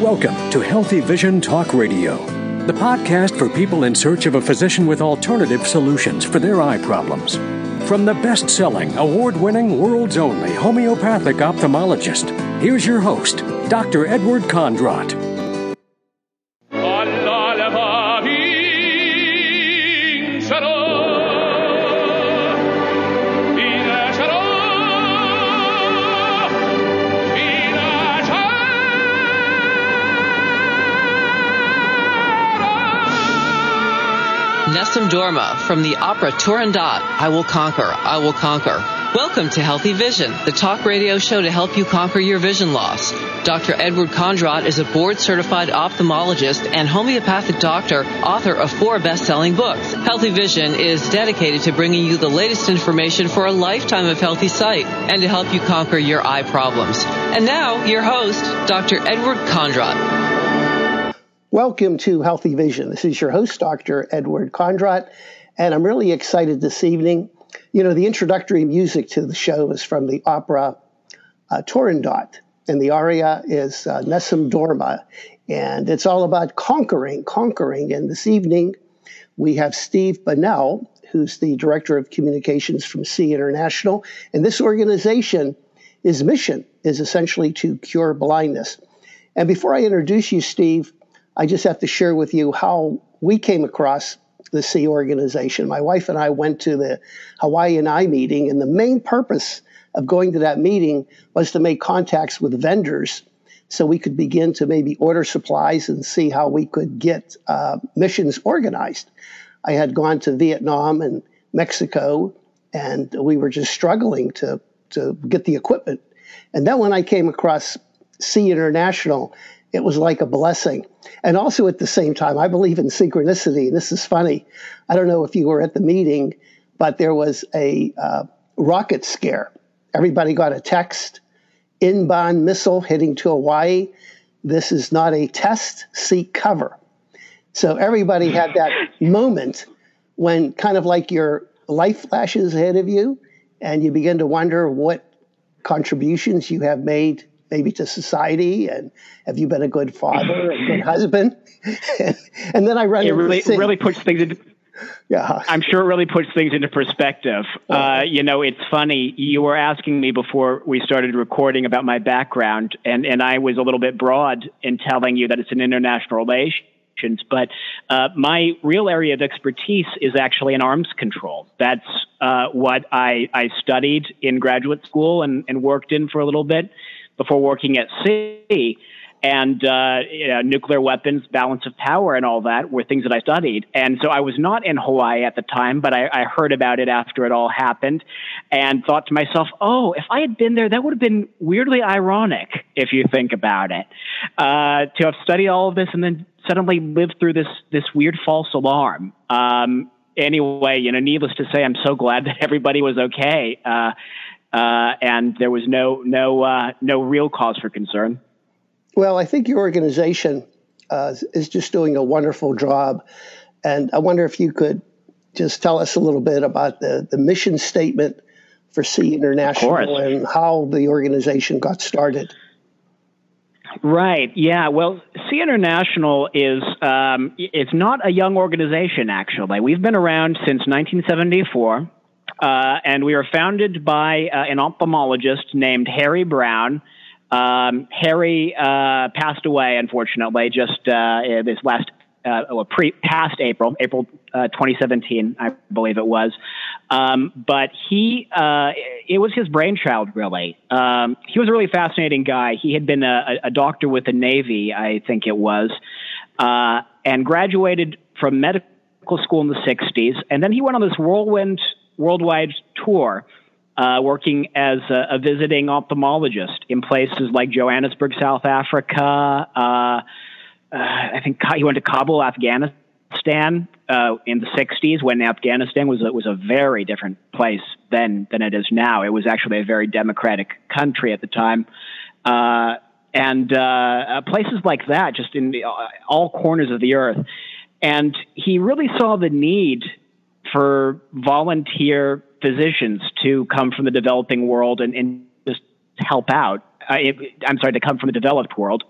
Welcome to Healthy Vision Talk Radio, the podcast for people in search of a physician with alternative solutions for their eye problems. From the best selling, award winning, world's only homeopathic ophthalmologist, here's your host, Dr. Edward Kondrot. Dorma from the opera Turandot, I Will Conquer, I Will Conquer. Welcome to Healthy Vision, the talk radio show to help you conquer your vision loss. Dr. Edward Kondrot is a board certified ophthalmologist and homeopathic doctor, author of four best selling books. Healthy Vision is dedicated to bringing you the latest information for a lifetime of healthy sight and to help you conquer your eye problems. And now, your host, Dr. Edward Kondrot. Welcome to Healthy Vision. This is your host, Dr. Edward Kondrot, and I'm really excited this evening. You know, the introductory music to the show is from the opera uh, Turandot, and the aria is uh, Nessun Dorma, and it's all about conquering, conquering. And this evening, we have Steve Bunnell, who's the Director of Communications from See International, and this organization, his mission is essentially to cure blindness. And before I introduce you, Steve, I just have to share with you how we came across the SEE organization. My wife and I went to the Hawaiian Eye meeting, and the main purpose of going to that meeting was to make contacts with vendors so we could begin to maybe order supplies and see how we could get uh, missions organized. I had gone to Vietnam and Mexico, and we were just struggling to, to get the equipment. And then when I came across SEE International, it was like a blessing. And also at the same time, I believe in synchronicity. This is funny. I don't know if you were at the meeting, but there was a uh, rocket scare. Everybody got a text inbound missile hitting to Hawaii. This is not a test, seek cover. So everybody had that moment when kind of like your life flashes ahead of you and you begin to wonder what contributions you have made maybe to society and have you been a good father and good husband? And, then i run it really, really puts things into yeah. I'm sure it really puts things into perspective. Uh, you know it's funny you were asking me before we started recording about my background and, and i was a little bit broad in telling you that it's an international relation but uh, my real area of expertise is actually in arms control. That's uh, what I, I, studied in graduate school and, and, worked in for a little bit before working at SEE And uh, you know, nuclear weapons, balance of power, and all that were things that I studied. And so I was not in Hawaii at the time, but I, I heard about it after it all happened, and thought to myself, "Oh, if I had been there, that would have been weirdly ironic if you think about it, uh, to have studied all of this and then suddenly lived through this this weird false alarm." Um, anyway, you know, needless to say, I'm so glad that everybody was okay. Uh, uh, and there was no no uh, no real cause for concern. Well, I think your organization uh, is just doing a wonderful job, and I wonder if you could just tell us a little bit about the the mission statement for See International and how the organization got started. Right. Yeah. Well, See International is um, it's not a young organization. Actually, we've been around since 1974. Uh, and we were founded by uh, an ophthalmologist named Harry Brown. Um, Harry uh, passed away, unfortunately, just uh, this last uh, well, pre past April, April uh, 2017, I believe it was. Um, but he, uh, it was his brainchild, really. Um, he was a really fascinating guy. He had been a, a doctor with the Navy, I think it was, uh, and graduated from medical school in the 60s. And then he went on this whirlwind worldwide tour, uh, working as a, a, visiting ophthalmologist in places like Johannesburg, South Africa. Uh, uh, I think he went to Kabul, Afghanistan, uh, in the '60s when Afghanistan was was a very different place then than it is now. It was actually a very democratic country at the time. Uh, and uh, places like that, just in the, all corners of the earth. And he really saw the need for volunteer physicians to come from the developing world and, and just help out. Uh, it, I'm sorry, to come from the developed world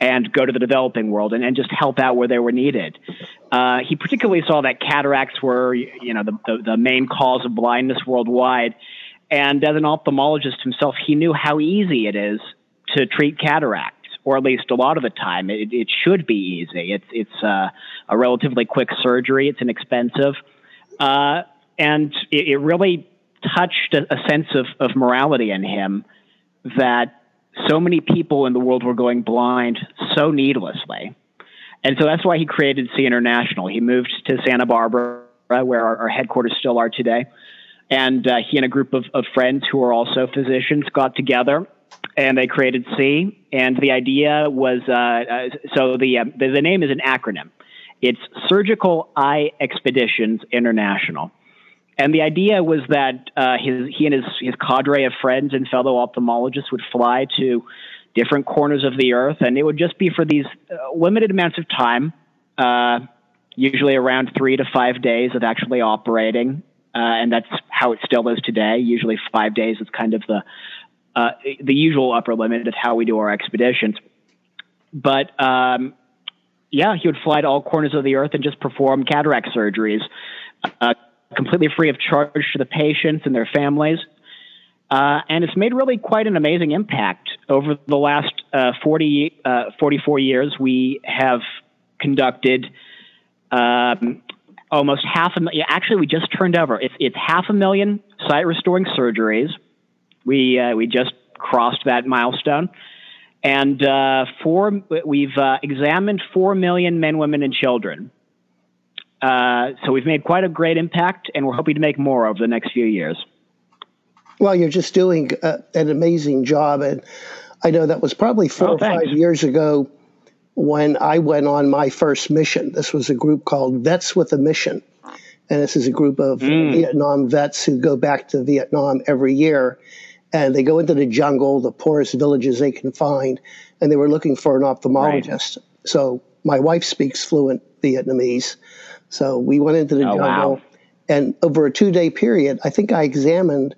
and go to the developing world and, and just help out where they were needed. Uh, he particularly saw that cataracts were, you know, the, the, the main cause of blindness worldwide. And as an ophthalmologist himself, he knew how easy it is to treat cataracts, or at least a lot of the time. It, it should be easy. It's, it's uh, a relatively quick surgery, it's inexpensive. Uh, and it, it, really touched a, a sense of, of morality in him that so many people in the world were going blind so needlessly. And so that's why he created See International. He moved to Santa Barbara, where our, our headquarters still are today. And uh, he and a group of, of friends who are also physicians got together and they created SEE. And the idea was uh, uh, so the, uh, the, the name is an acronym. It's Surgical Eye Expeditions International. And the idea was that uh, his, he and his, his cadre of friends and fellow ophthalmologists would fly to different corners of the earth, and it would just be for these uh, limited amounts of time, uh, usually around three to five days of actually operating. Uh, and that's how it still is today. Usually, five days is kind of the uh, the usual upper limit of how we do our expeditions. But um, yeah, he would fly to all corners of the earth and just perform cataract surgeries uh, completely free of charge to the patients and their families. Uh, and it's made really quite an amazing impact. Over the last uh, 40, uh, 44 years, we have conducted um, almost half a million. Actually, we just turned over. It's, it's half a million sight restoring surgeries. We, uh, we just crossed that milestone. And uh, four, we've uh, examined 4 million men, women, and children. so we've made quite a great impact, and we're hoping to make more over the next few years. Well, you're just doing uh, an amazing job. And I know that was probably four oh, or five years ago when I went on my first mission. This was a group called Vets with a Mission. And this is a group of mm. Vietnam vets who go back to Vietnam every year. And they go into the jungle, the poorest villages they can find. And they were looking for an ophthalmologist. Right. So my wife speaks fluent Vietnamese. So we went into the oh, jungle. Wow. And over a two day period, I think I examined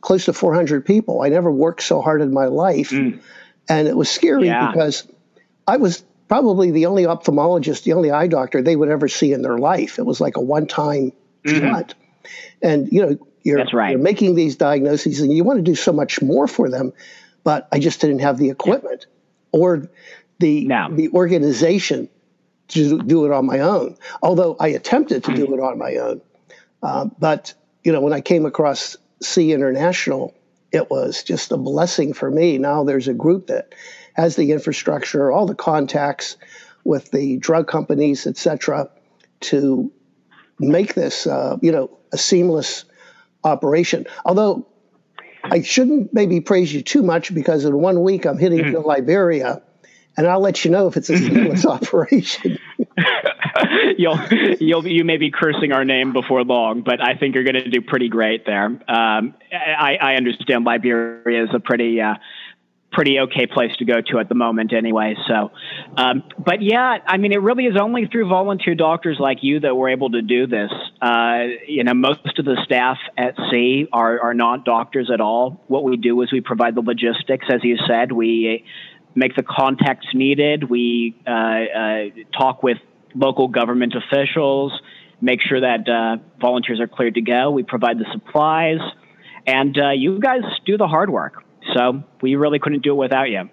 close to 400 people. I never worked so hard in my life. Mm. And it was scary yeah. because I was probably the only ophthalmologist, the only eye doctor they would ever see in their life. It was like a one time mm-hmm. shot. And, you know, you're, right. you're making these diagnoses and you want to do so much more for them, but I just didn't have the equipment yeah. or the, no. the organization to do it on my own. Although I attempted to do mm. it on my own. Uh, but, you know, when I came across SEE International, it was just a blessing for me. Now there's a group that has the infrastructure, all the contacts with the drug companies, et cetera, to make this, uh, you know, a seamless operation. Although I shouldn't maybe praise you too much because in one week I'm hitting mm. to Liberia, and I'll let you know if it's a seamless operation. you'll you'll you may be cursing our name before long, but I think you're going to do pretty great there. Um, I, I understand Liberia is a pretty uh, pretty okay place to go to at the moment anyway. So, um, but yeah, I mean, it really is only through volunteer doctors like you that we're able to do this. Uh, you know, most of the staff at SEE are, are not doctors at all. What we do is we provide the logistics, as you said. We make the contacts needed. We uh, uh, talk with local government officials, make sure that uh, volunteers are cleared to go. We provide the supplies, and uh, you guys do the hard work. So we really couldn't do it without you.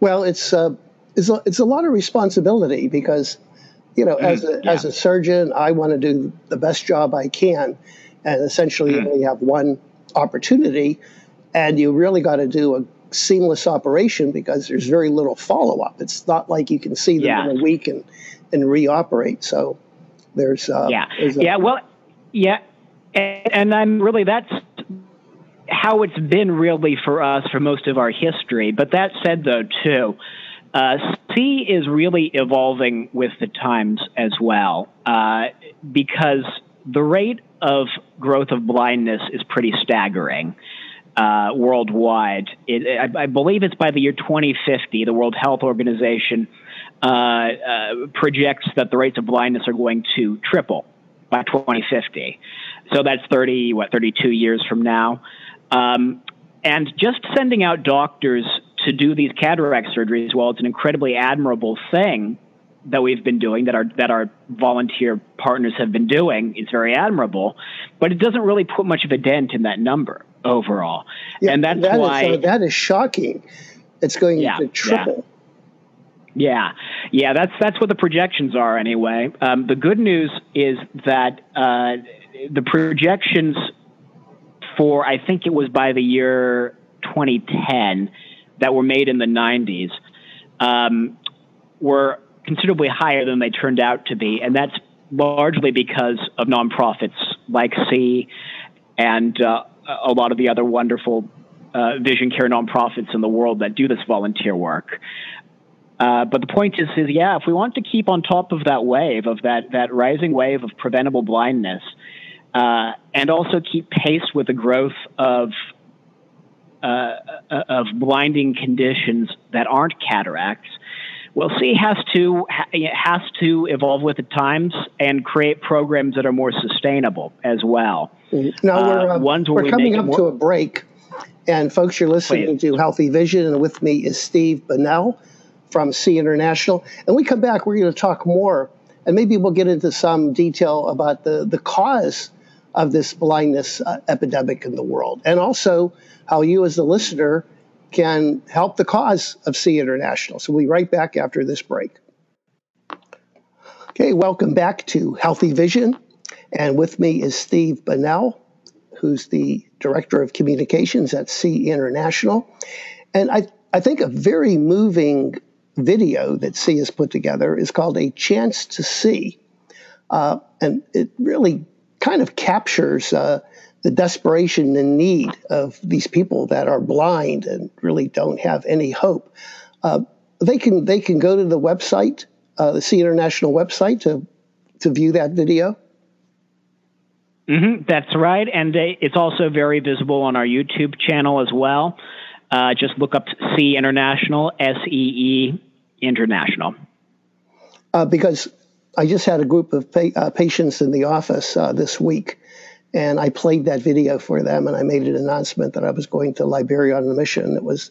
Well, it's uh, it's a, it's a lot of responsibility because you know, as a, yeah. as a surgeon, I want to do the best job I can, and essentially mm. you only have one opportunity, and you really got to do a seamless operation because there's very little follow up. It's not like you can see them yeah. in a week and and reoperate. So there's uh, yeah there's a, yeah well yeah, and, and I'm really that's how it's been really for us for most of our history. But that said, though, too. Uh, See is really evolving with the times as well, uh, because the rate of growth of blindness is pretty staggering uh, worldwide. It, I, I, believe it's by the year 2050, the World Health Organization uh, uh, projects that the rates of blindness are going to triple by 2050. So that's 30, what, 32 years from now. Um, and just sending out doctors to do these cataract surgeries, while it's an incredibly admirable thing that we've been doing, that our that our volunteer partners have been doing, is very admirable, but it doesn't really put much of a dent in that number overall, yeah, and that's that why is, uh, that is shocking. It's going Yeah, to triple. Yeah, yeah, that's that's what the projections are anyway. Um, the good news is that uh, the projections for I think it was by the year 2010 that were made in the 90s um, were considerably higher than they turned out to be, and that's largely because of nonprofits like SEE and uh, a lot of the other wonderful uh, vision care nonprofits in the world that do this volunteer work. Uh, but the point is, is yeah, if we want to keep on top of that wave, of that, that rising wave of preventable blindness, uh, and also keep pace with the growth of uh, of blinding conditions that aren't cataracts, well, SEE has to has to evolve with the times and create programs that are more sustainable as well. Now we're, Uh, uh, ones where we're we coming up more- to a break, and folks, you're listening Please. to Healthy Vision, and with me is Steve Bunnell from SEE International. And we come back, we're going to talk more, and maybe we'll get into some detail about the the cause of this blindness uh, epidemic in the world, and also how you, as the listener, can help the cause of SEE International. So we'll be right back after this break. Okay, welcome back to Healthy Vision. And with me is Steve Bunnell, who's the Director of Communications at SEE International. And I, I think a very moving video that SEE has put together is called A Chance to See. Uh, and it really kind of captures uh, the desperation and need of these people that are blind and really don't have any hope. Uh, they can they can go to the website, uh, the SEE International website, to to view that video. hmm that's right, and it's also very visible on our YouTube channel as well. Uh, just look up SEE International, S E E International. uh, because I just had a group of pa- uh, patients in the office uh, this week, and I played that video for them, and I made an announcement that I was going to Liberia on a mission. It was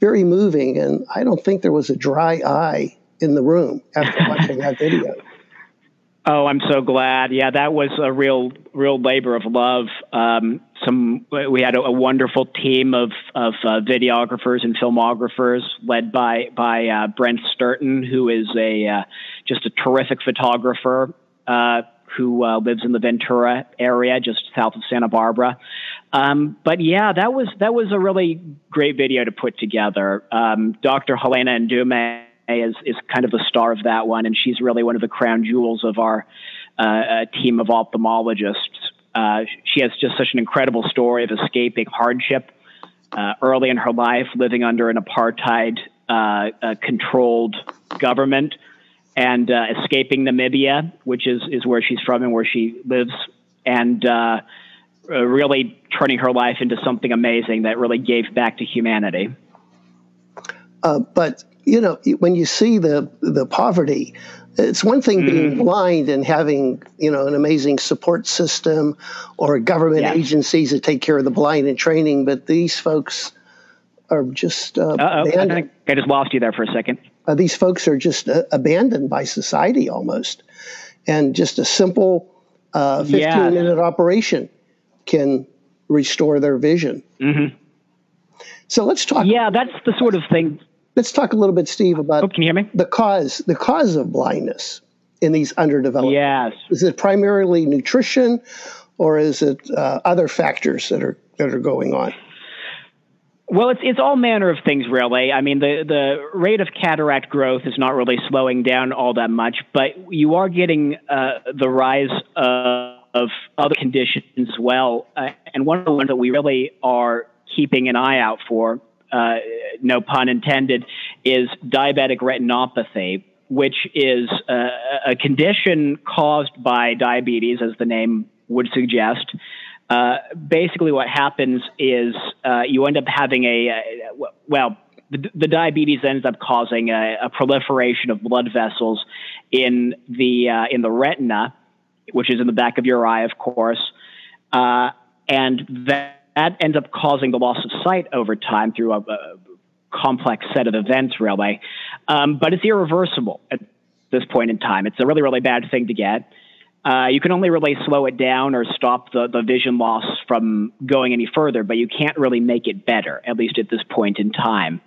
very moving, and I don't think there was a dry eye in the room after watching that video. Oh, I'm so glad. Yeah, that was a real, real labor of love. Um, some we had a, a wonderful team of of uh, videographers and filmographers led by by uh, Brent Sturton, who is a uh, just a terrific photographer uh, who uh, lives in the Ventura area, just south of Santa Barbara. Um, but yeah, that was that was a really great video to put together. Um, Dr. Helena Ndume is is kind of the star of that one, and she's really one of the crown jewels of our uh, team of ophthalmologists. Uh, she has just such an incredible story of escaping hardship uh, early in her life, living under an apartheid uh, uh, controlled government, and uh, escaping Namibia, which is is where she's from and where she lives, and really turning her life into something amazing that really gave back to humanity. But you know, when you see the the poverty, it's one thing being blind and having you know an amazing support system or government Yes. agencies that take care of the blind and training, but these folks are just uh, Uh oh, I think I just lost you there for a second. Uh, these folks are just uh, abandoned by society almost, and just a simple uh, 15 Yeah. minute operation can restore their vision. Mhm. So let's talk. Yeah, that's the sort of thing. Let's talk a little bit, Steve, about Oh, can you hear me? the cause the cause of blindness in these underdeveloped. Yes. Is it primarily nutrition, or is it uh, other factors that are that are going on? Well, it's it's all manner of things, really. I mean, the the rate of cataract growth is not really slowing down all that much, but you are getting uh, the rise of, of other conditions as well. Uh, and one of the ones that we really are keeping an eye out for, uh, no pun intended, is diabetic retinopathy, which is uh, a condition caused by diabetes, as the name would suggest. Uh, basically, what happens is uh, you end up having a, well, the, the diabetes ends up causing a, a proliferation of blood vessels in the uh, in the retina, which is in the back of your eye, of course, and that, that ends up causing the loss of sight over time through a, a complex set of events, really. Um, but it's irreversible at this point in time. It's a really, really bad thing to get. Uh, you can only really slow it down or stop the, the vision loss from going any further, but you can't really make it better, at least at this point in time.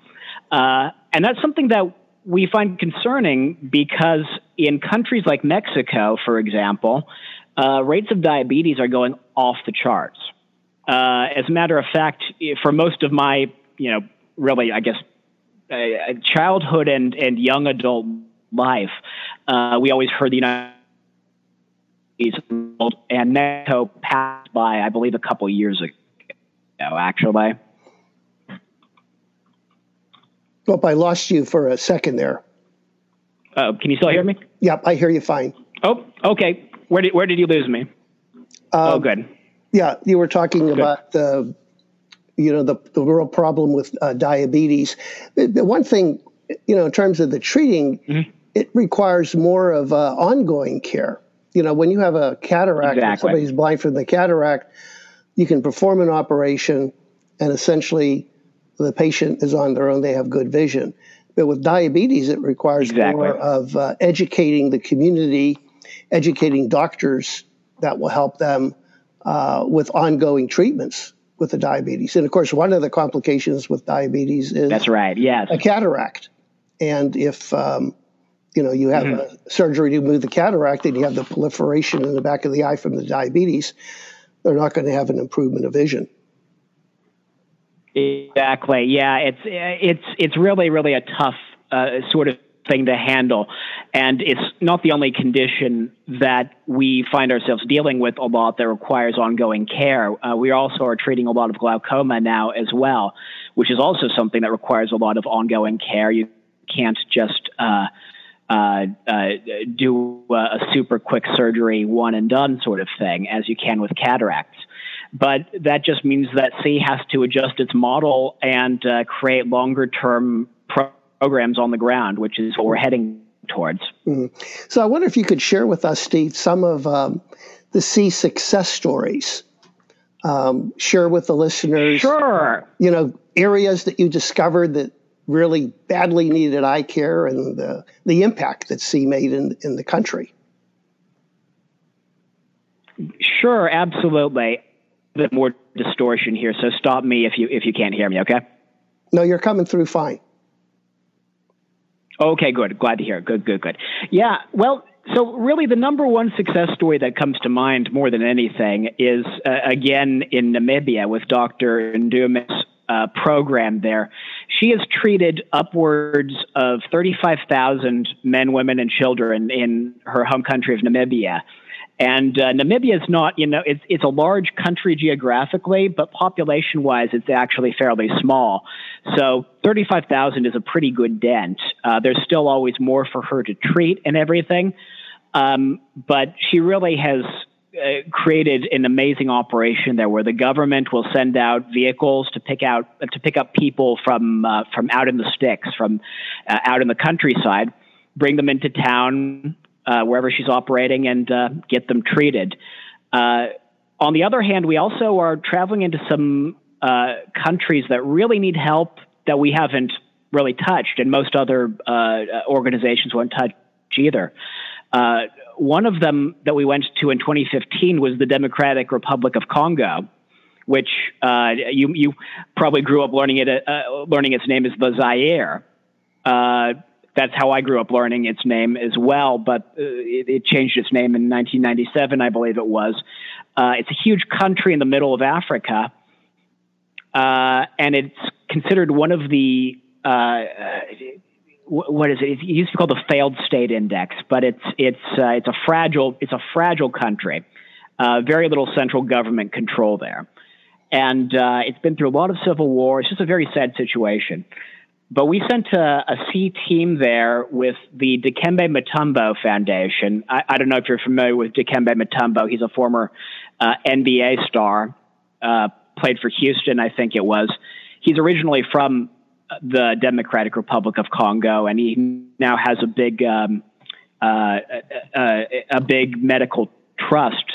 Uh, and that's something that we find concerning because in countries like Mexico, for example, uh, rates of diabetes are going off the charts. Uh, as a matter of fact, for most of my, you know, really, I guess, uh, childhood and, and young adult life, uh, we always heard the United States and Mexico passed by, I believe, a couple years ago, actually. Oh, I lost you for a second there. Uh, can you still hear me? Yep, I hear you fine. Oh, okay. Where did where did you lose me? Um, oh, good. Yeah, you were talking good. about the, you know, the the real problem with uh, diabetes. The, the, one thing, you know, in terms of the treating, mm-hmm. it requires more of uh, ongoing care. You know, when you have a cataract, exactly. somebody's blind from the cataract, you can perform an operation and essentially the patient is on their own, they have good vision. But with diabetes, it requires exactly. more of uh, educating the community, educating doctors that will help them uh, with ongoing treatments with the diabetes. And of course, one of the complications with diabetes is that's right, yes, a cataract. And if um, you know you have mm-hmm. a surgery to remove the cataract and you have the proliferation in the back of the eye from the diabetes, they're not going to have an improvement of vision. Exactly. Yeah, it's it's it's really really a tough uh, sort of thing to handle, and it's not the only condition that we find ourselves dealing with a lot that requires ongoing care. Uh, we also are treating a lot of glaucoma now as well, which is also something that requires a lot of ongoing care. You can't just uh, uh, uh, do a super quick surgery, one and done sort of thing, as you can with cataracts. But that just means that SEE has to adjust its model and uh, create longer term programs on the ground, which is what we're heading towards. Mm-hmm. So I wonder if you could share with us, Steve, some of um, the SEE success stories. Um, share with the listeners. Sure. You know, areas that you discovered that really badly needed eye care and the, the impact that SEE made in, in the country. Sure, absolutely A bit more distortion here, so stop me if you if you can't hear me. Okay. No, you're coming through fine. Okay, good. Glad to hear. Good, good, good. Yeah. Well, so really, the number one success story that comes to mind more than anything is uh, again in Namibia with Dr. Ndume's uh, program there. She has treated upwards of 35,000 men, women, and children in her home country of Namibia. And uh, Namibia is not, you know, it's, it's a large country geographically, but population wise, it's actually fairly small. So 35,000 is a pretty good dent. Uh, there's still always more for her to treat and everything. Um, but she really has uh, created an amazing operation there where the government will send out vehicles to pick out to pick up people from uh, from out in the sticks from uh, out in the countryside bring them into town uh, wherever she's operating and uh, get them treated. Uh, on the other hand, we also are traveling into some uh, countries that really need help that we haven't really touched, and most other uh, organizations won't touch either. Uh, one of them that we went to in 2015 was the Democratic Republic of Congo, which you you probably grew up learning it learning its name is the Zaire that's how I grew up learning its name as well. But uh, it, it, changed its name in 1997, I believe it was. Uh, it's a huge country in the middle of Africa, uh, and it's considered one of the uh, what is it? It used to be called the failed state index, but it's it's uh, it's a fragile it's a fragile country. Uh, very little central government control there, and it's been through a lot of civil war. It's just a very sad situation. But we sent a, a SEE team there with the Dikembe Mutombo Foundation. I, I, don't know if you're familiar with Dikembe Mutombo. He's a former uh, NBA star, uh, played for Houston, I think it was. He's originally from the Democratic Republic of Congo, and he now has a big um, uh, a, uh, a, big medical trust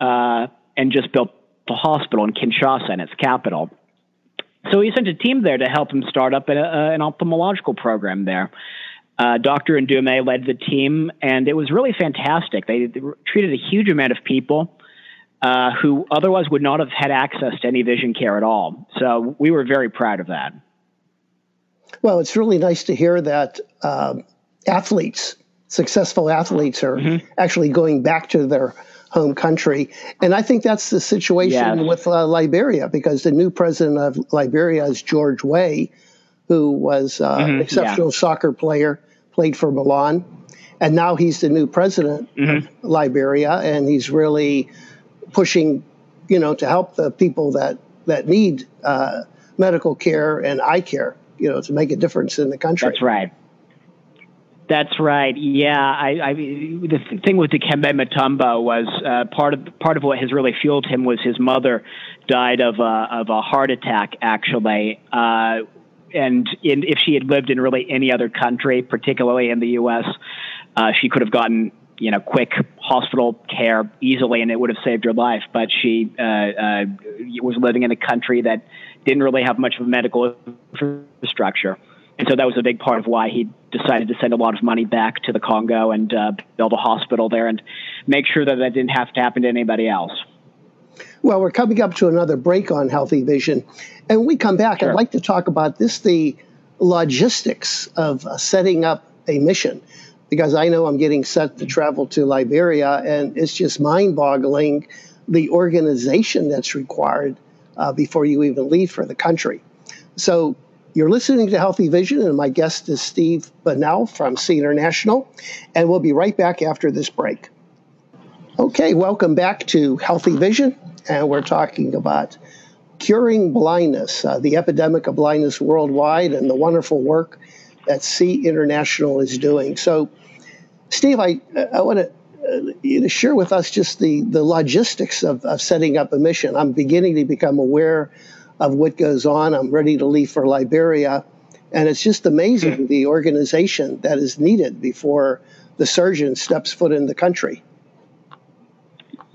uh, and just built a hospital in Kinshasa, in its capital. So he sent a team there to help him start up a, a, an ophthalmological program there. Uh, Dr. Ndume led the team, and it was really fantastic. They, they treated a huge amount of people uh, who otherwise would not have had access to any vision care at all. So we were very proud of that. Well, it's really nice to hear that uh, athletes, successful athletes, are mm-hmm. actually going back to their home country. And I think that's the situation yes. with uh, Liberia because the new president of Liberia is George Weah, who was uh, mm-hmm. an exceptional yeah. soccer player, played for Milan. And now he's the new president mm-hmm. of Liberia, and he's really pushing, you know, to help the people that, that need uh, medical care and eye care, you know, to make a difference in the country. That's right. That's right. Yeah, I, I the thing with Dikembe Mutombo was uh, part of part of what has really fueled him was his mother died of a of a heart attack actually, uh, and in, if she had lived in really any other country, particularly in the U.S., uh, she could have gotten you know quick hospital care easily, and it would have saved her life. But she uh, uh, was living in a country that didn't really have much of a medical infrastructure. And so that was a big part of why he decided to send a lot of money back to the Congo and uh, build a hospital there and make sure that that didn't have to happen to anybody else. Well, we're coming up to another break on Healthy Vision. And when we come back, sure. I'd like to talk about this the logistics of uh, setting up a mission. Because I know I'm getting set to travel to Liberia, and it's just mind boggling the organization that's required uh, before you even leave for the country. So, you're listening to Healthy Vision, and my guest is Steve Bunnell from See International, and we'll be right back after this break. Okay, welcome back to Healthy Vision, and we're talking about curing blindness, uh, the epidemic of blindness worldwide, and the wonderful work that See International is doing. So, Steve, I, I want to uh, you to share with us just the, the logistics of, of setting up a mission. I'm beginning to become aware of what goes on. I'm ready to leave for Liberia. And it's just amazing hmm. the organization that is needed before the surgeon steps foot in the country.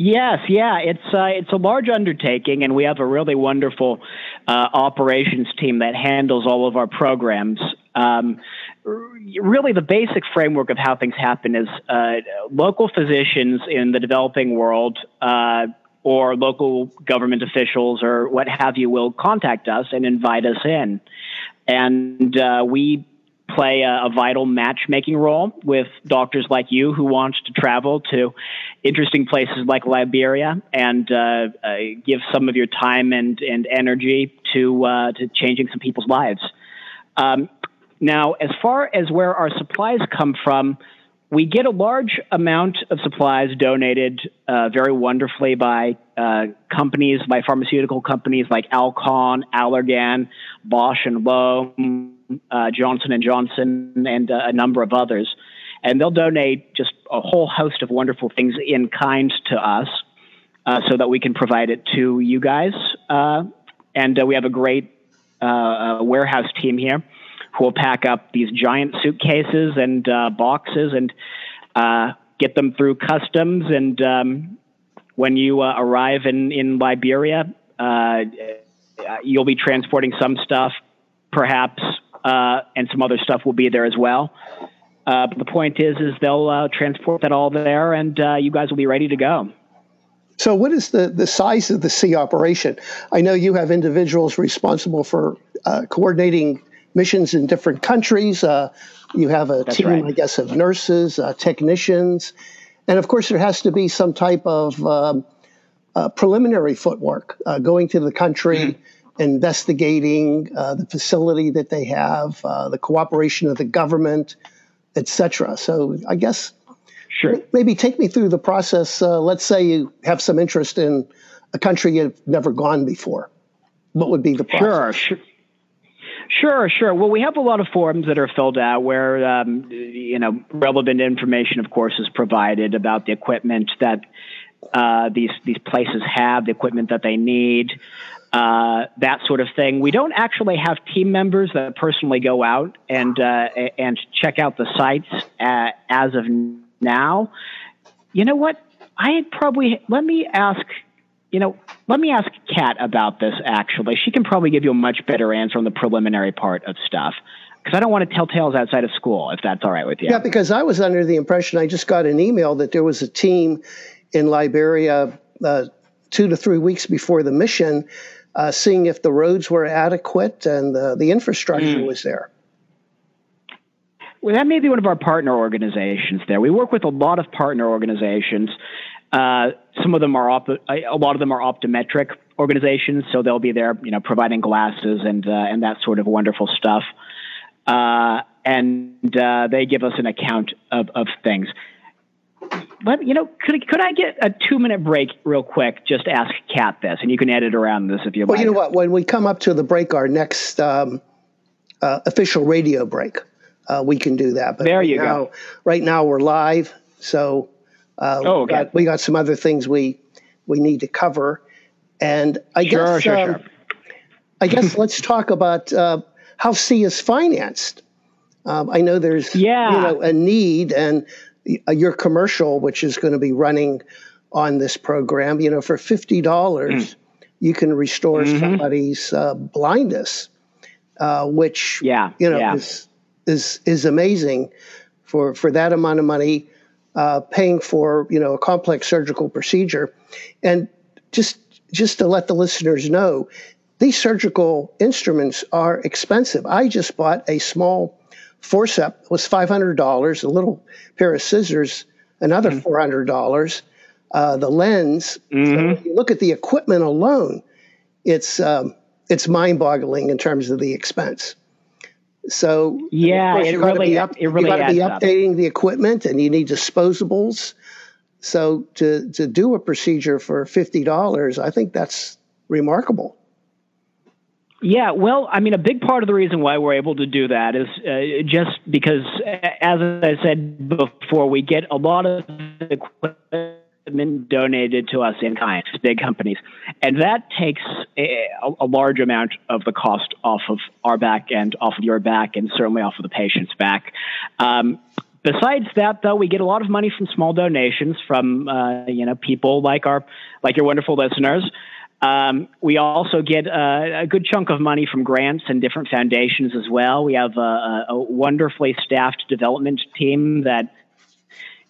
Yes, yeah, it's uh, it's a large undertaking, and we have a really wonderful uh, operations team that handles all of our programs. Um, really, the basic framework of how things happen is uh, local physicians in the developing world uh, or local government officials or what have you will contact us and invite us in. And uh, we play a, a, vital matchmaking role with doctors like you who want to travel to interesting places like Liberia and uh, uh, give some of your time and, and energy to, uh, to changing some people's lives. Um, now, as far as where our supplies come from, we get a large amount of supplies donated uh, very wonderfully by uh, companies, by pharmaceutical companies like Alcon, Allergan, Bausch and Lomb, uh, Johnson and Johnson, and uh, a number of others. And they'll donate just a whole host of wonderful things in kind to us, uh, so that we can provide it to you guys. Uh, and we have a great warehouse team here who will pack up these giant suitcases and uh, boxes and uh, get them through customs. And um, when you uh, arrive in, in Liberia, uh, you'll be transporting some stuff, perhaps, uh, and some other stuff will be there as well. Uh, but the point is, is they'll transport that all there, and you guys will be ready to go. So, what is the, the size of the SEE operation? I know you have individuals responsible for uh, coordinating missions in different countries. Uh, you have a That's team, right. I guess, of nurses, uh, technicians, and of course, there has to be some type of um, uh, preliminary footwork uh, going to the country. Mm-hmm. Investigating uh, the facility that they have, uh, the cooperation of the government, etc. So I guess Sure. Maybe take me through the process. Uh, let's say you have some interest in a country you've never gone before. What would be the process? Sure, sure. Sure, sure. Well, we have a lot of forms that are filled out where, um, you know, relevant information, of course, is provided about the equipment that uh, these these places have, the equipment that they need, uh, that sort of thing. We don't actually have team members that personally go out and uh, and check out the sites uh, as of now. You know what? I probably let me ask you know, let me ask Kat about this. Actually, she can probably give you a much better answer on the preliminary part of stuff because I don't want to tell tales outside of school, if that's all right with you. Yeah, because I was under the impression I just got an email that there was a team in Liberia uh, two to three weeks before the mission, uh, seeing if the roads were adequate and uh, the infrastructure mm. was there. Well, that may be one of our partner organizations there. We work with a lot of partner organizations. Some of them are op- a lot of them are optometric organizations, so they'll be there, you know, providing glasses and uh, and that sort of wonderful stuff. Uh, and uh, they give us an account of, of things. But you know, could could I get a two minute break real quick? Just ask Kat this, and you can edit around this if you well, like. Well, you know what? When we come up to the break, our next um, uh, official radio break, uh, we can do that. But there you now, go. Right now, we're live, so uh, oh, okay. we, got, we got some other things we we need to cover, and I sure, guess sure, um, sure. I guess let's talk about uh, how SEE is financed. Um, I know there's yeah. you know a need, and uh, your commercial, which is going to be running on this program, you know, for fifty dollars, mm. you can restore mm-hmm. somebody's uh, blindness, uh, which yeah, you know yeah. is is is amazing for for that amount of money, uh, paying for you know a complex surgical procedure, and just just to let the listeners know, these surgical instruments are expensive. I just bought a small forceps was $500, a little pair of scissors, another mm-hmm. $400. Uh, the lens, mm-hmm. so you look at the equipment alone, it's um, it's mind-boggling in terms of the expense. So yeah, it really, up, it really you got to be updating up. the equipment, and you need disposables. So to to do a procedure for fifty dollars, I think that's remarkable. Yeah, well, I mean, a big part of the reason why we're able to do that is uh, just because, as I said before, we get a lot of equipment donated to us in kind, big companies, and that takes a, a, large amount of the cost off of our back and off of your back, and certainly off of the patient's back. Um, besides that, though, we get a lot of money from small donations from uh, you know people like our like your wonderful listeners. Um, we also get a, a, good chunk of money from grants and different foundations as well. We have a, a, wonderfully staffed development team that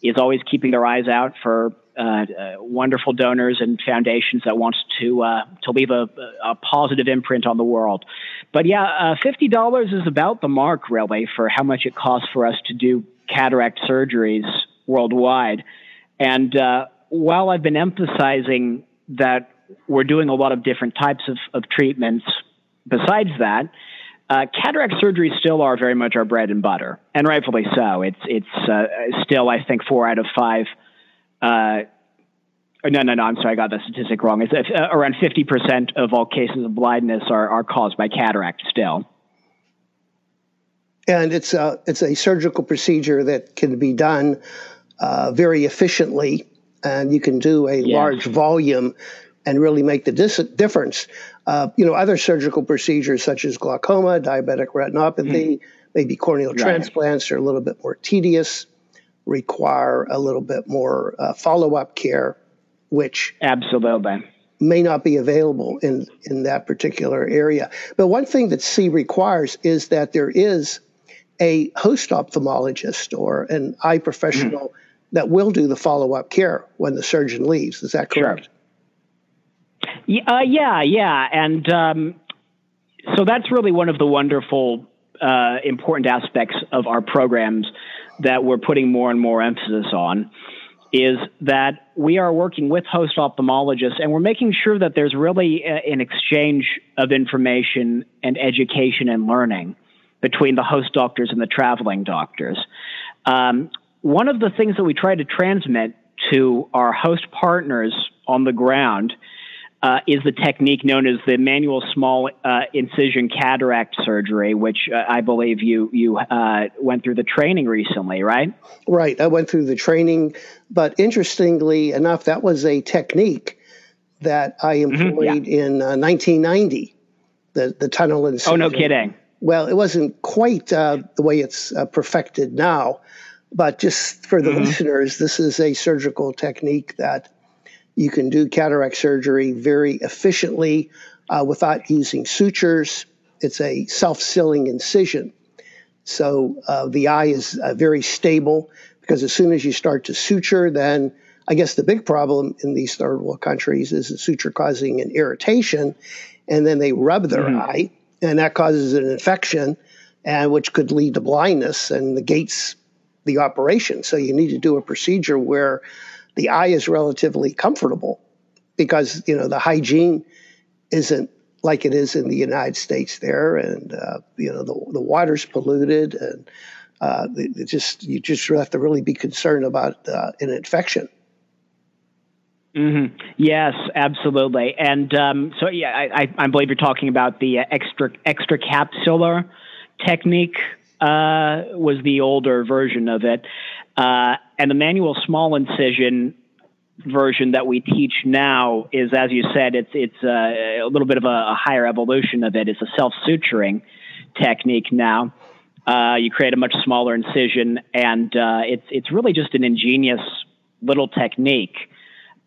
is always keeping their eyes out for uh, uh, wonderful donors and foundations that wants to uh, to leave a, a, positive imprint on the world. But yeah, uh, fifty dollars is about the mark, really, for how much it costs for us to do cataract surgeries worldwide. And uh, while I've been emphasizing that we're doing a lot of different types of, of treatments. Besides that, uh, cataract surgeries still are very much our bread and butter, and rightfully so. It's it's uh, still, I think, four out of five. Uh, no, no, no. I'm sorry, I got the statistic wrong. It's uh, around 50% of all cases of blindness are, are caused by cataract still. And it's a, uh, it's a surgical procedure that can be done uh, very efficiently, and you can do a yes. large volume and really make the dis- difference. Uh, you know, other surgical procedures such as glaucoma, diabetic retinopathy, mm. maybe corneal right. transplants are a little bit more tedious, require a little bit more uh, follow up care, which absolutely may not be available in in that particular area. But one thing that SEE requires is that there is a host ophthalmologist or an eye professional mm. that will do the follow up care when the surgeon leaves. Is that correct? Sure. Uh, yeah, yeah, and um, so that's really one of the wonderful, uh, important aspects of our programs that we're putting more and more emphasis on. Is that we are working with host ophthalmologists and we're making sure that there's really a, an exchange of information and education and learning between the host doctors and the traveling doctors. Um, one of the things that we try to transmit to our host partners on the ground uh, is the technique known as the manual small uh, incision cataract surgery, which uh, I believe you you uh, went through the training recently, right? Right, I went through the training, but interestingly enough, that was a technique that I employed mm-hmm, yeah. in 1990. Uh, the the tunnel incision. Oh, no kidding. Well, it wasn't quite uh, the way it's perfected now, but just for the mm-hmm. listeners, this is a surgical technique that You can do cataract surgery very efficiently uh, without using sutures. It's a self sealing incision. So uh, the eye is uh, very stable because as soon as you start to suture, then I guess the big problem in these third world countries is the suture causing an irritation, and then they rub their mm-hmm. eye, and that causes an infection, and which could lead to blindness and negates the operation. So you need to do a procedure where the eye is relatively comfortable because you know the hygiene isn't like it is in the United States there, and uh, you know the the water's polluted, and uh, it just you just have to really be concerned about uh, an infection. Mm-hmm. Yes, absolutely. And um, so, yeah, I, I, believe you're talking about the extra extracapsular technique. Uh, was the older version of it, uh, and the manual small incision version that we teach now is, as you said, it's it's uh, a little bit of a, a, higher evolution of it. It's a self suturing technique now. Uh, you create a much smaller incision, and uh, it's it's really just an ingenious little technique.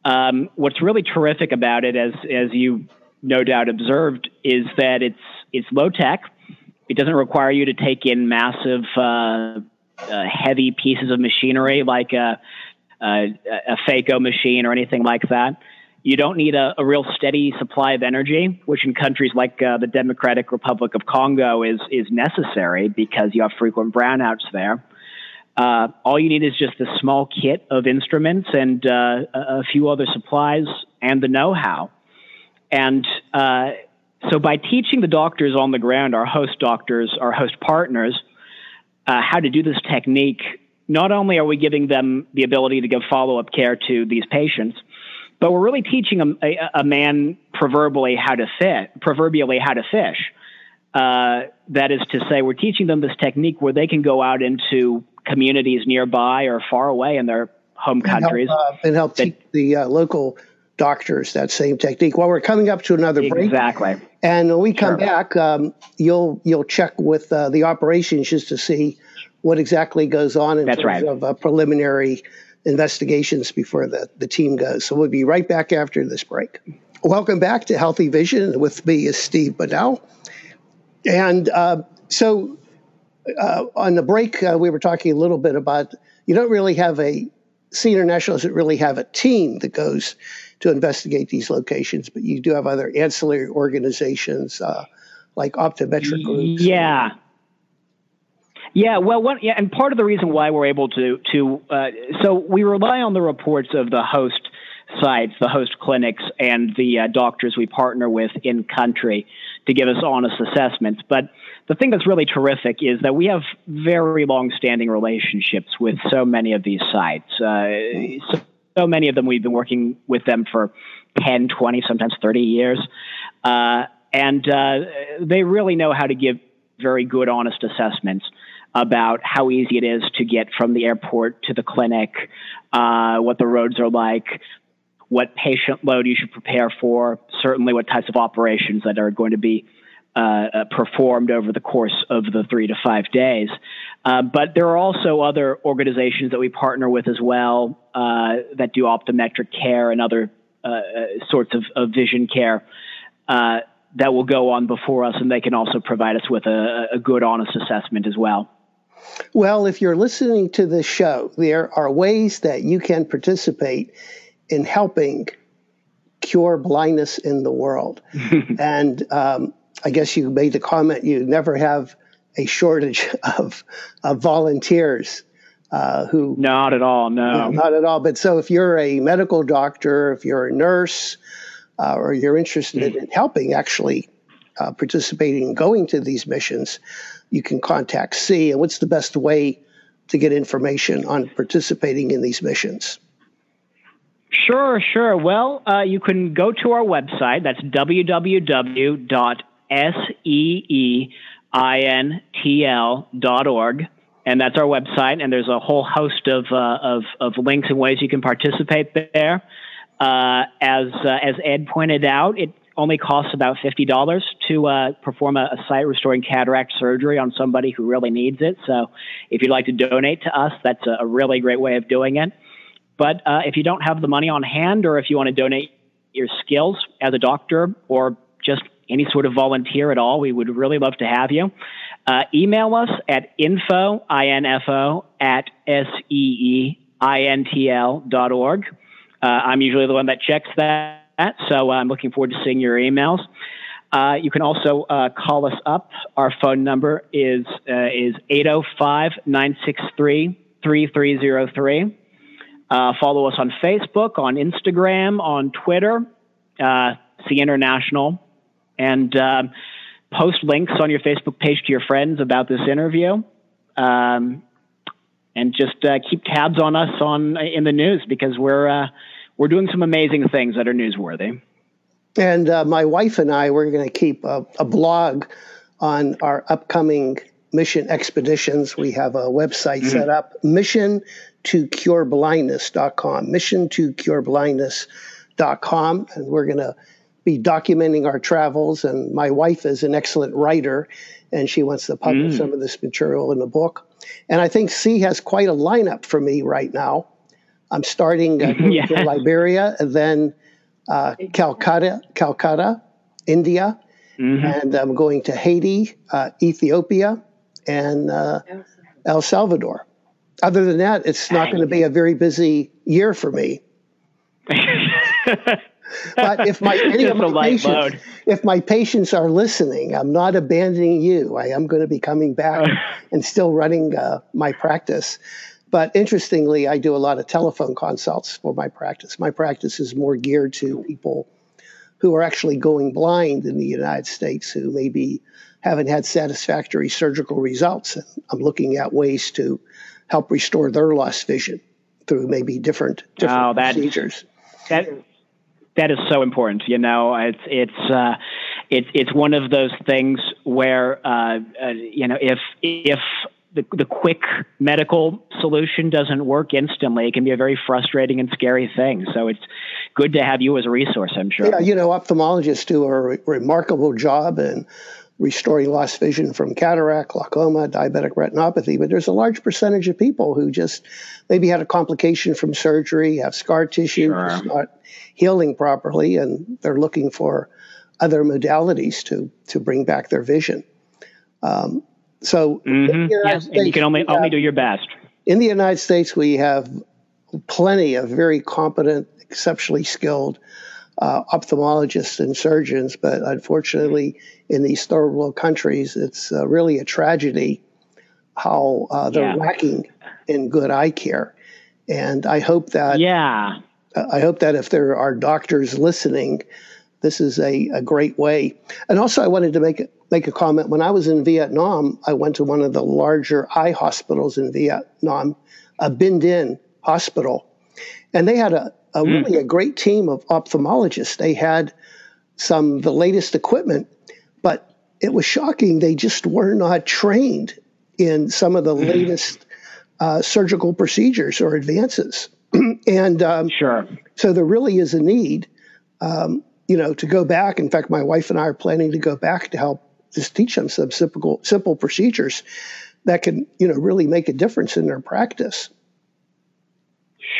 Um, what's really terrific about it, as as you no doubt observed, is that it's it's low tech. It doesn't require you to take in massive, uh, heavy pieces of machinery like a uh, a phaco machine or anything like that. You don't need a, a real steady supply of energy, which in countries like uh, the Democratic Republic of Congo is is necessary because you have frequent brownouts there. Uh, all you need is just a small kit of instruments and uh, a few other supplies and the know-how. And uh, so, by teaching the doctors on the ground, our host doctors, our host partners, uh, how to do this technique not only are we giving them the ability to give follow up care to these patients, but we're really teaching a, a, a man proverbially how to fit, proverbially how to fish. Uh, that is to say, we're teaching them this technique where they can go out into communities nearby or far away in their home countries and help, uh, and help that, teach the uh, local doctors that same technique. Well, we're coming up to another break. Exactly. And when we come sure. back, um, you'll you'll check with uh, the operations just to see what exactly goes on in That's terms right. of uh, preliminary investigations before the, the team goes. So we'll be right back after this break. Welcome back to Healthy Vision. With me is Steve Bunnell. And uh, so uh, on the break, uh, we were talking a little bit about you don't really have a, SEE International doesn't really have a team that goes to investigate these locations, but you do have other ancillary organizations uh, like optometric groups. Yeah. Yeah, well, one, yeah, and part of the reason why we're able to to uh, so we rely on the reports of the host sites, the host clinics, and the uh, doctors we partner with in country to give us honest assessments. But the thing that's really terrific is that we have very long-standing relationships with so many of these sites. Uh, so, many of them we've been working with them for 10, 20, sometimes 30 years. Uh, and uh, they really know how to give very good, honest assessments about how easy it is to get from the airport to the clinic, uh, what the roads are like, what patient load you should prepare for, certainly what types of operations that are going to be uh, uh, performed over the course of the three to five days. Uh, but there are also other organizations that we partner with as well uh, that do optometric care and other uh, uh, sorts of, of, vision care that will go on before us, and they can also provide us with a, a good, honest assessment as well. Well, if you're listening to this show, there are ways that you can participate in helping cure blindness in the world. and um, I guess you made the comment you never have a shortage of, of volunteers. Uh, who not at all no not at all but so if you're a medical doctor if you're a nurse uh, or you're interested in helping actually uh, participating and going to these missions you can contact SEE. And what's the best way to get information on participating in these missions? Sure, sure. Well, uh, you can go to our website. That's www.seeintl.org. And that's our website. And there's a whole host of, uh, of, of links and ways you can participate there. Uh, as, uh, as Ed pointed out, it only costs about $50 to uh, perform a, a sight restoring cataract surgery on somebody who really needs it. So if you'd like to donate to us, that's a, a really great way of doing it. But uh, if you don't have the money on hand, or if you want to donate your skills as a doctor or just any sort of volunteer at all, we would really love to have you. Uh, email us at info, I-N-F-O, at S-E-E-I-N-T-L dot org. Uh, I'm usually the one that checks that, so I'm looking forward to seeing your emails. Uh, you can also uh, call us up. Our phone number is uh, is 805-963-3303. Uh, follow us on Facebook, on Instagram, on Twitter, uh, SEE International, and um, post links on your Facebook page to your friends about this interview. Um, and just uh, keep tabs on us on in the news because we're uh, we're doing some amazing things that are newsworthy. And uh, my wife and I, we're going to keep a, a, blog on our upcoming mission expeditions. We have a website mm-hmm. set up, mission to cure blindness.com, mission to cure blindness.com. And we're going to be documenting our travels. And my wife is an excellent writer, and she wants to publish mm. some of this material in a book. And I think SEE has quite a lineup for me right now. I'm starting uh, yeah. in Liberia, and then uh, Calcutta, Calcutta, India, mm-hmm. and I'm going to Haiti, uh, Ethiopia, and uh, El Salvador. Other than that, it's not going to be a very busy year for me. but if my any of my patients, if my patients are listening, I'm not abandoning you. I am going to be coming back and still running uh, my practice. But interestingly, I do a lot of telephone consults for my practice. My practice is more geared to people who are actually going blind in the United States who maybe haven't had satisfactory surgical results. And I'm looking at ways to help restore their lost vision through maybe different, different oh, that, procedures. That that is so important. You know, it's it's uh, it's it's one of those things where uh, uh, you know if if the, the quick medical solution doesn't work instantly. It can be a very frustrating and scary thing. So it's good to have you as a resource, I'm sure. Yeah, you know, ophthalmologists do a re- remarkable job in restoring lost vision from cataract, glaucoma, diabetic retinopathy. But there's a large percentage of people who just maybe had a complication from surgery, have scar tissue, sure. not healing properly, and they're looking for other modalities to to bring back their vision. Um, so, mm-hmm. yes, States, you can only only do your best. In the United States, we have plenty of very competent, exceptionally skilled uh, ophthalmologists and surgeons, but unfortunately, in these third world countries, it's uh, really a tragedy how uh, they're yeah. lacking in good eye care. And I hope that yeah, I hope that if there are doctors listening, this is a, a great way. And also, I wanted to make make a comment. When I was in Vietnam, I went to one of the larger eye hospitals in Vietnam, a Binh Dinh Hospital, and they had a, a mm. really a great team of ophthalmologists. They had some the latest equipment, but it was shocking. They just were not trained in some of the mm. latest uh, surgical procedures or advances. and um, sure. So there really is a need, um, you know, to go back. In fact, my wife and I are planning to go back to help just teach them some simple simple procedures that can you know really make a difference in their practice.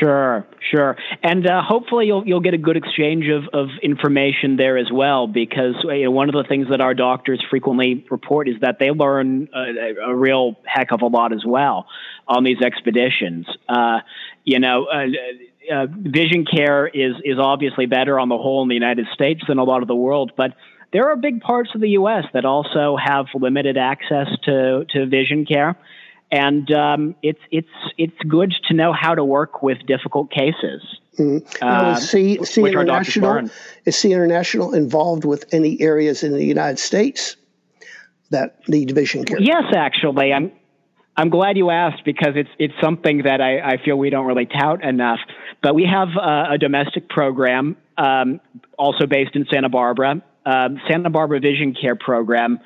Sure, sure, and uh, hopefully you'll you'll get a good exchange of, of information there as well. Because you know, one of the things that our doctors frequently report is that they learn a, a real heck of a lot as well on these expeditions. Uh, you know. Uh, uh, vision care is is obviously better on the whole in the United States than a lot of the world, but there are big parts of the U.S. that also have limited access to, to vision care. And um, it's it's it's good to know how to work with difficult cases. Mm-hmm. Now, is SEE, SEE International is SEE International involved with any areas in the United States that the division care? Yes, actually, I'm I'm glad you asked because it's it's something that I, I feel we don't really tout enough. But we have a domestic program, um, also based in Santa Barbara, um, Santa Barbara Vision Care Program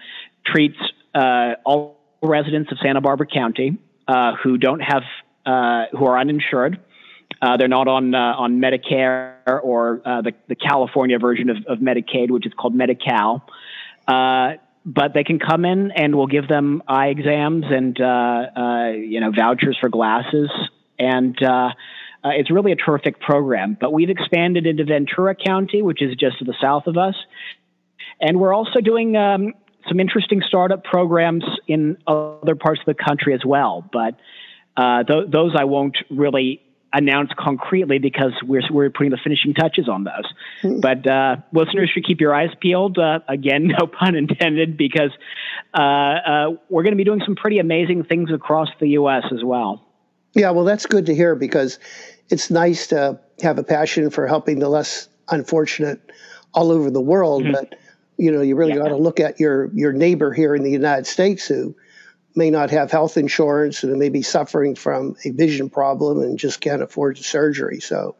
treats uh, all residents of Santa Barbara County uh, who don't have uh, who are uninsured. Uh, they're not on uh, on Medicare or uh, the the California version of, of Medicaid, which is called Medi-Cal. but they can come in, and we'll give them eye exams and you know vouchers for glasses and Uh, it's really a terrific program. But we've expanded into Ventura County, which is just to the south of us. And we're also doing um, some interesting startup programs in other parts of the country as well. But uh, th- those I won't really announce concretely because we're we're putting the finishing touches on those. Mm-hmm. But uh, listeners should keep your eyes peeled. Uh, again, no pun intended, because uh, uh we're going to be doing some pretty amazing things across the U.S. as well. Yeah, well, that's good to hear because it's nice to have a passion for helping the less unfortunate all over the world, mm-hmm. but you know, you really yeah. got to look at your your neighbor here in the United States who may not have health insurance and may be suffering from a vision problem and just can't afford the surgery. So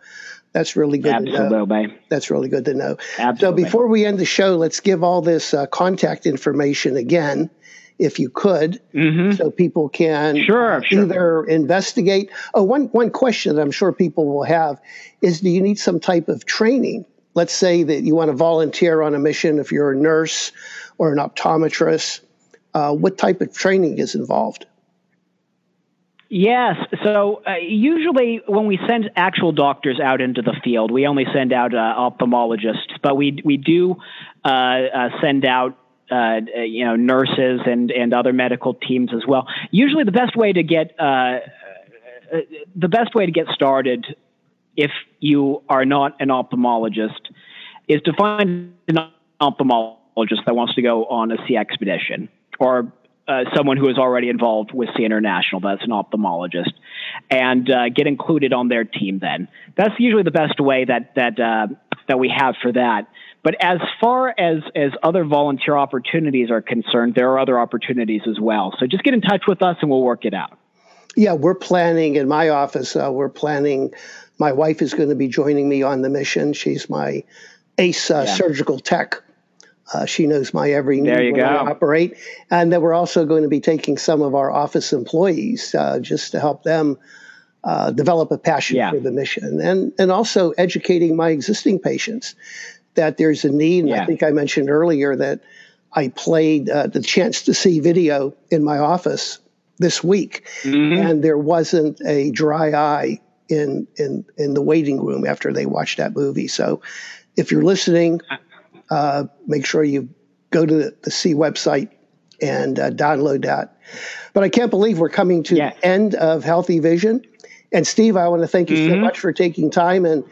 that's really good Absolutely. to know. That's really good to know. Absolutely. So before we end the show, let's give all this uh, contact information again, if you could, mm-hmm. so people can sure, either sure. investigate. Oh, one one question that I'm sure people will have is: Do you need some type of training? Let's say that you want to volunteer on a mission if you're a nurse or an optometrist uh, what type of training is involved? Yes. So uh, usually when we send actual doctors out into the field, we only send out uh, ophthalmologists, but we we do uh, uh send out. Uh, you know, nurses and, and other medical teams as well. Usually, the best way to get the best way to get started, if you are not an ophthalmologist, is to find an ophthalmologist that wants to go on a SEE expedition or uh, someone who is already involved with SEE International, that's an ophthalmologist, and uh, get included on their team. Then that's usually the best way that that uh, that we have for that. But as far as as other volunteer opportunities are concerned, there are other opportunities as well. So just get in touch with us, and we'll work it out. Yeah, we're planning in my office. Uh, we're planning. My wife is going to be joining me on the mission. She's my ace uh, yeah. surgical tech uh, she knows my every there you go. I operate, and then we're also going to be taking some of our office employees uh, just to help them uh, develop a passion yeah. for the mission, and and also educating my existing patients that there's a need. Yeah. I think I mentioned earlier that I played uh, the chance to see video in my office this week, mm-hmm. and there wasn't a dry eye in in in the waiting room after they watch that movie. So, if you're listening uh, make sure you go to the, the SEE website and uh, download that. But I can't believe we're coming to yeah. the end of Healthy Vision. And Steve, I want to thank you mm-hmm. so much for taking time and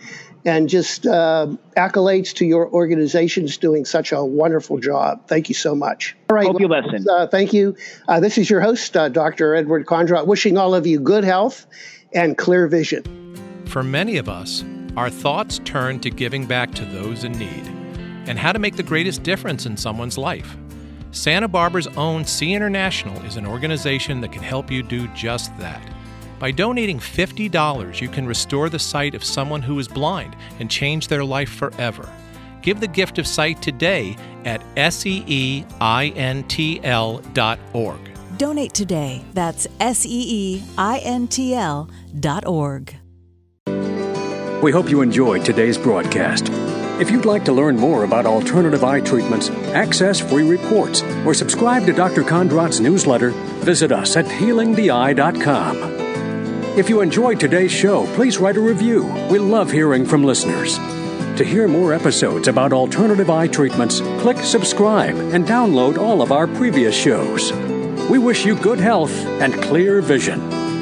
and just uh, accolades to your organizations doing such a wonderful job. Thank you so much. All right, hope you listen. Uh, thank you. Uh, this is your host, uh, Dr. Edward Kondrot, wishing all of you good health and clear vision. For many of us, our thoughts turn to giving back to those in need and how to make the greatest difference in someone's life. Santa Barbara's own SEE International is an organization that can help you do just that. By donating $50, you can restore the sight of someone who is blind and change their life forever. Give the gift of sight today at seeintl.org. Donate today. That's seeintl.org. We hope you enjoyed today's broadcast. If you'd like to learn more about alternative eye treatments, access free reports, or subscribe to Dr. Kondrot's newsletter, visit us at healingtheeye.com. If you enjoyed today's show, please write a review. We love hearing from listeners. To hear more episodes about alternative eye treatments, click subscribe and download all of our previous shows. We wish you good health and clear vision.